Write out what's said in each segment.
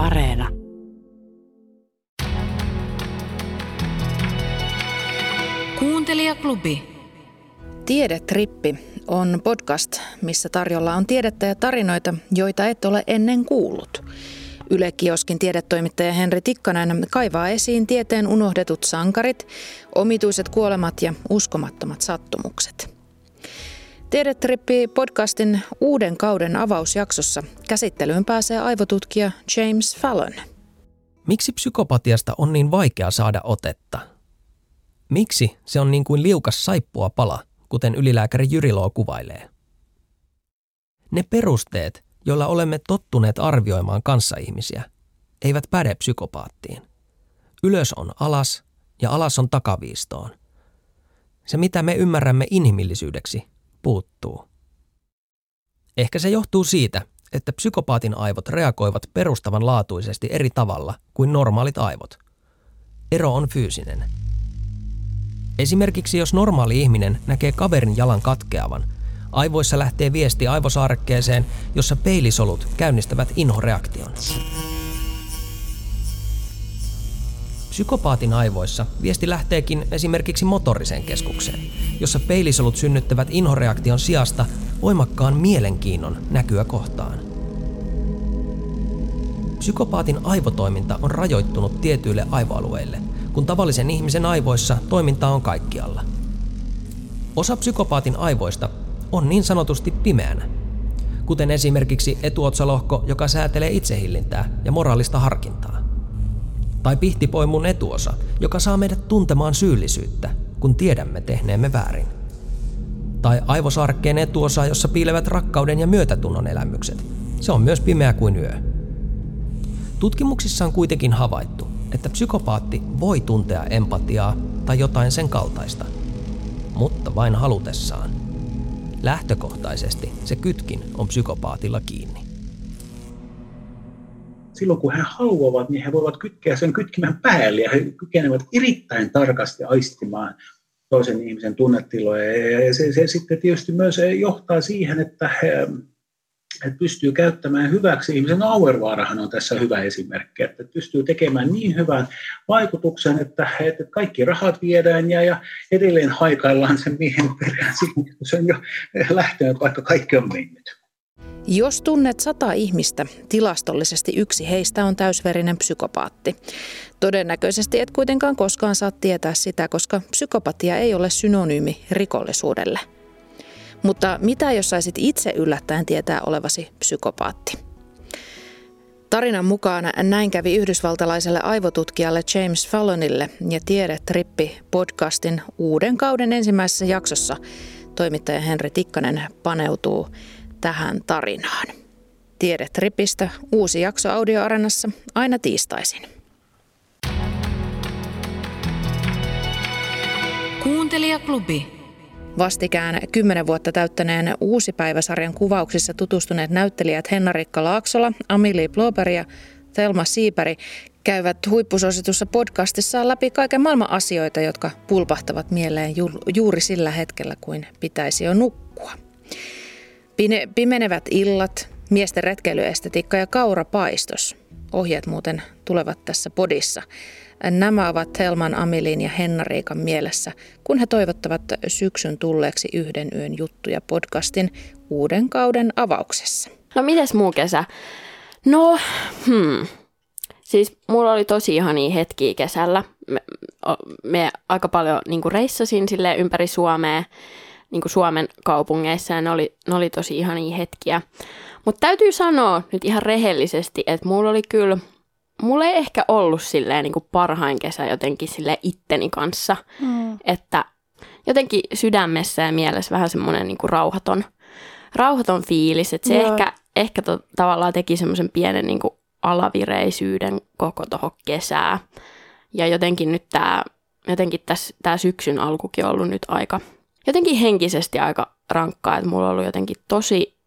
Areena. Kuuntelijaklubi. Tiedetrippi on podcast, missä tarjolla on tiedettä ja tarinoita, joita et ole ennen kuullut. Yle Kioskin tiedetoimittaja Henri Tikkanen kaivaa esiin tieteen unohdetut sankarit, omituiset kuolemat ja uskomattomat sattumukset. Tiedetrippi podcastin uuden kauden avausjaksossa käsittelyyn pääsee aivotutkija James Fallon. Miksi psykopatiasta on niin vaikea saada otetta? Miksi se on niin kuin liukas saippua pala, kuten ylilääkäri Jyriloo kuvailee? Ne perusteet, joilla olemme tottuneet arvioimaan kanssaihmisiä, eivät päde psykopaattiin. Ylös on alas ja alas on takaviistoon. Se, mitä me ymmärrämme inhimillisyydeksi, puuttuu. Ehkä se johtuu siitä, että psykopaatin aivot reagoivat perustavanlaatuisesti eri tavalla kuin normaalit aivot. Ero on fyysinen. Esimerkiksi jos normaali ihminen näkee kaverin jalan katkeavan, aivoissa lähtee viesti aivosaarekkeeseen, jossa peilisolut käynnistävät inhoreaktion. Psykopaatin aivoissa viesti lähteekin esimerkiksi motoriseen keskukseen, jossa peilisolut synnyttävät inhoreaktion sijasta voimakkaan mielenkiinnon näkyä kohtaan. Psykopaatin aivotoiminta on rajoittunut tietyille aivoalueille, kun tavallisen ihmisen aivoissa toiminta on kaikkialla. Osa psykopaatin aivoista on niin sanotusti pimeänä, kuten esimerkiksi etuotsalohko, joka säätelee itsehillintää ja moraalista harkintaa. Tai pihtipoimun etuosa, joka saa meidät tuntemaan syyllisyyttä, kun tiedämme tehneemme väärin. Tai aivosarkkeen etuosa, jossa piilevät rakkauden ja myötätunnon elämykset. Se on myös pimeä kuin yö. Tutkimuksissa on kuitenkin havaittu, että psykopaatti voi tuntea empatiaa tai jotain sen kaltaista, mutta vain halutessaan. Lähtökohtaisesti se kytkin on psykopaatilla kiinni silloin kun he haluavat, niin he voivat kytkeä sen kytkimän päälle ja he kykenevät erittäin tarkasti aistimaan toisen ihmisen tunnetiloja. Ja se, se sitten tietysti myös johtaa siihen, että he, että pystyy käyttämään hyväksi. Ihmisen Auervaarahan on tässä hyvä esimerkki, että pystyy tekemään niin hyvän vaikutuksen, että, että kaikki rahat viedään ja, ja edelleen haikaillaan sen miehen perään, kun se on jo lähtenyt, vaikka kaikki on mennyt. Jos tunnet sata ihmistä, tilastollisesti yksi heistä on täysverinen psykopaatti. Todennäköisesti et kuitenkaan koskaan saa tietää sitä, koska psykopatia ei ole synonyymi rikollisuudelle. Mutta mitä jos saisit itse yllättäen tietää olevasi psykopaatti? Tarinan mukaan näin kävi yhdysvaltalaiselle aivotutkijalle James Fallonille ja Trippi podcastin uuden kauden ensimmäisessä jaksossa toimittaja Henri Tikkanen paneutuu tähän tarinaan. Tiedetripistä uusi jakso audioarennassa aina tiistaisin. Kuuntelijaklubi. Vastikään kymmenen vuotta täyttäneen uusipäiväsarjan kuvauksissa tutustuneet näyttelijät Henna-Rikka Laaksola, Amelie Blober ja Thelma Siiperi käyvät huippusuositussa podcastissaan läpi kaiken maailman asioita, jotka pulpahtavat mieleen juuri sillä hetkellä, kuin pitäisi jo nukkua. Pimenevät illat, miesten retkeilyestetiikka ja kaurapaistos. Ohjeet muuten tulevat tässä podissa. Nämä ovat Helman, Amilin ja Henna-Riikan mielessä, kun he toivottavat syksyn tulleeksi yhden yön juttuja podcastin uuden kauden avauksessa. No mites muu kesä? No, hmm. Siis mulla oli tosi ihania hetkiä kesällä. Me, me aika paljon niin reissasin sille ympäri Suomea niin kuin Suomen kaupungeissa ja ne oli, ne oli tosi ihania hetkiä. Mutta täytyy sanoa nyt ihan rehellisesti, että mulla oli kyllä, mulla ei ehkä ollut silleen niin kuin parhain kesä jotenkin sille itteni kanssa, mm. että jotenkin sydämessä ja mielessä vähän semmoinen niin kuin rauhaton, rauhaton fiilis, että se Joo. ehkä, ehkä to, tavallaan teki semmoisen pienen niin kuin alavireisyyden koko tuohon kesää. Ja jotenkin nyt tämä jotenkin tässä, tämä syksyn alkukin on ollut nyt aika, jotenkin henkisesti aika rankkaa, että mulla on ollut jotenkin tosi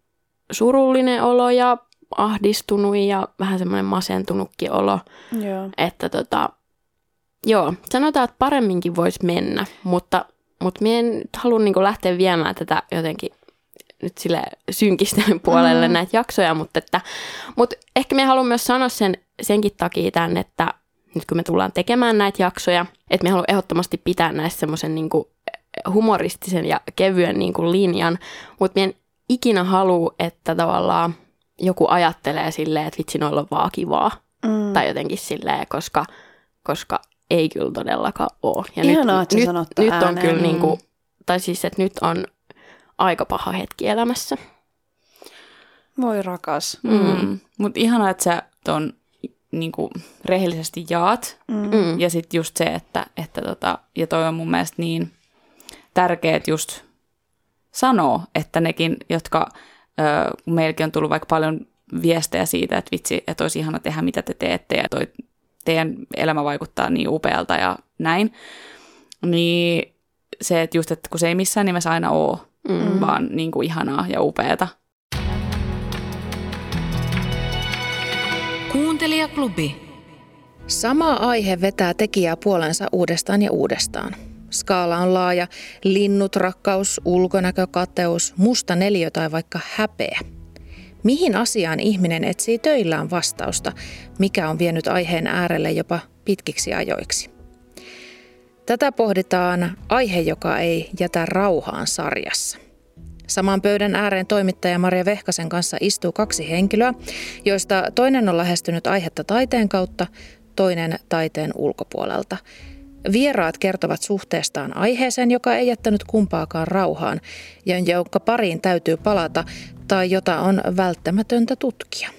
surullinen olo ja ahdistunut ja vähän semmoinen masentunutkin olo. Joo. Että tota, joo, sanotaan, että paremminkin voisi mennä, mutta, mutta minä en halua niin lähteä viemään tätä jotenkin nyt sille synkistelyn puolelle mm. näitä jaksoja, mutta, että, mutta ehkä minä haluan myös sanoa sen, senkin takia tämän, että nyt kun me tullaan tekemään näitä jaksoja, että me haluamme ehdottomasti pitää näistä semmoisen niin humoristisen ja kevyen niin kuin linjan, mutta en ikinä halua, että tavallaan joku ajattelee silleen, että vitsi, noilla on vaan kivaa. Mm. Tai jotenkin silleen, koska, koska ei kyllä todellakaan ole. Ja Ihanaa, nyt, että nyt, nyt on kyllä niin kuin, tai siis, että nyt on aika paha hetki elämässä. Voi rakas. Mm. Mm. Mutta ihanaa, että sä ton niin kuin, rehellisesti jaat. Mm. Ja sitten just se, että, että tota, ja toi on mun mielestä niin tärkeää just sanoa, että nekin, jotka, ö, meilläkin on tullut vaikka paljon viestejä siitä, että vitsi, että olisi ihana tehdä mitä te teette ja toi teidän elämä vaikuttaa niin upealta ja näin. Niin se, että just, että kun se ei missään nimessä aina ole, mm. vaan niin kuin ihanaa ja upeata. Kuuntelijaklubi. Sama aihe vetää tekijää puolensa uudestaan ja uudestaan. Skaala on laaja. Linnut, rakkaus, ulkonäkö, kateus, musta neliö tai vaikka häpeä. Mihin asiaan ihminen etsii töillään vastausta, mikä on vienyt aiheen äärelle jopa pitkiksi ajoiksi? Tätä pohditaan aihe, joka ei jätä rauhaan sarjassa. Saman pöydän ääreen toimittaja Maria Vehkasen kanssa istuu kaksi henkilöä, joista toinen on lähestynyt aihetta taiteen kautta, toinen taiteen ulkopuolelta. Vieraat kertovat suhteestaan aiheeseen, joka ei jättänyt kumpaakaan rauhaan ja jonka pariin täytyy palata tai jota on välttämätöntä tutkia.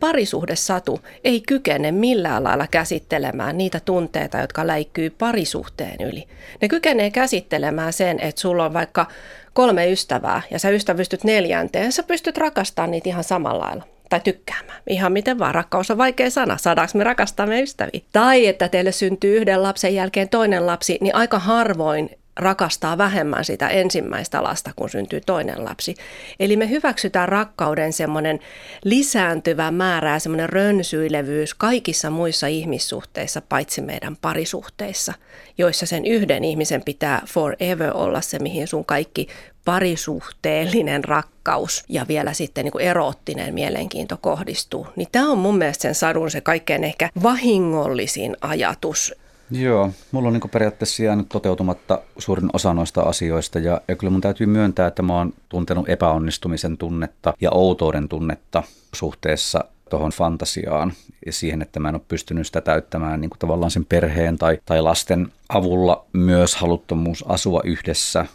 Parisuhdesatu ei kykene millään lailla käsittelemään niitä tunteita, jotka läikkyy parisuhteen yli. Ne kykenee käsittelemään sen, että sulla on vaikka kolme ystävää ja sä ystävystyt neljänteen, sä pystyt rakastamaan niitä ihan samalla lailla tai tykkäämään. Ihan miten vaan, rakkaus on vaikea sana, saadaanko me rakastaa me ystäviä. Tai että teille syntyy yhden lapsen jälkeen toinen lapsi, niin aika harvoin rakastaa vähemmän sitä ensimmäistä lasta, kun syntyy toinen lapsi. Eli me hyväksytään rakkauden semmoinen lisääntyvä määrä ja semmoinen rönsyilevyys kaikissa muissa ihmissuhteissa, paitsi meidän parisuhteissa, joissa sen yhden ihmisen pitää forever olla se, mihin sun kaikki parisuhteellinen rakkaus ja vielä sitten niin kuin eroottinen mielenkiinto kohdistuu. Niin tämä on mun mielestä sen sadun se kaikkein ehkä vahingollisin ajatus Joo, mulla on niin periaatteessa jäänyt toteutumatta suurin osa noista asioista ja, ja kyllä mun täytyy myöntää, että mä oon tuntenut epäonnistumisen tunnetta ja outouden tunnetta suhteessa tuohon fantasiaan ja siihen, että mä en ole pystynyt sitä täyttämään niin kuin tavallaan sen perheen tai, tai lasten avulla myös haluttomuus asua yhdessä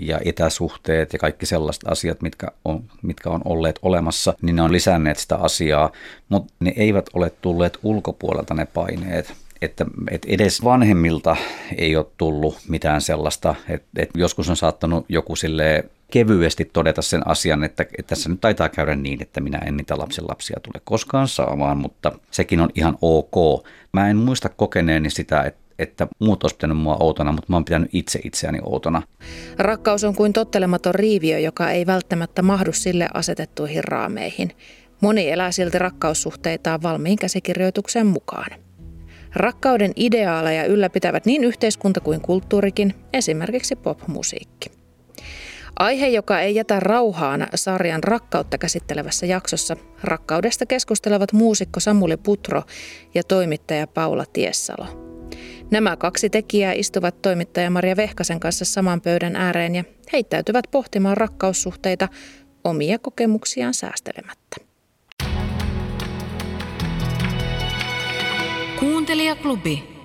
ja etäsuhteet ja kaikki sellaiset asiat, mitkä on, mitkä on olleet olemassa, niin ne on lisänneet sitä asiaa, mutta ne eivät ole tulleet ulkopuolelta ne paineet. Että, että edes vanhemmilta ei ole tullut mitään sellaista, että, että joskus on saattanut joku sille kevyesti todeta sen asian, että, että tässä nyt taitaa käydä niin, että minä en niitä lapsia tule koskaan saamaan, mutta sekin on ihan ok. Mä en muista kokeneeni sitä, että että muut olisi pitänyt mua outona, mutta mä oon pitänyt itse itseäni outona. Rakkaus on kuin tottelematon riiviö, joka ei välttämättä mahdu sille asetettuihin raameihin. Moni elää silti rakkaussuhteitaan valmiin käsikirjoituksen mukaan. Rakkauden ideaaleja ylläpitävät niin yhteiskunta kuin kulttuurikin, esimerkiksi popmusiikki. Aihe, joka ei jätä rauhaan sarjan rakkautta käsittelevässä jaksossa, rakkaudesta keskustelevat muusikko Samuli Putro ja toimittaja Paula Tiessalo. Nämä kaksi tekijää istuvat toimittaja Maria Vehkasen kanssa saman pöydän ääreen ja heittäytyvät pohtimaan rakkaussuhteita omia kokemuksiaan säästelemättä. Kuuntelijaklubi.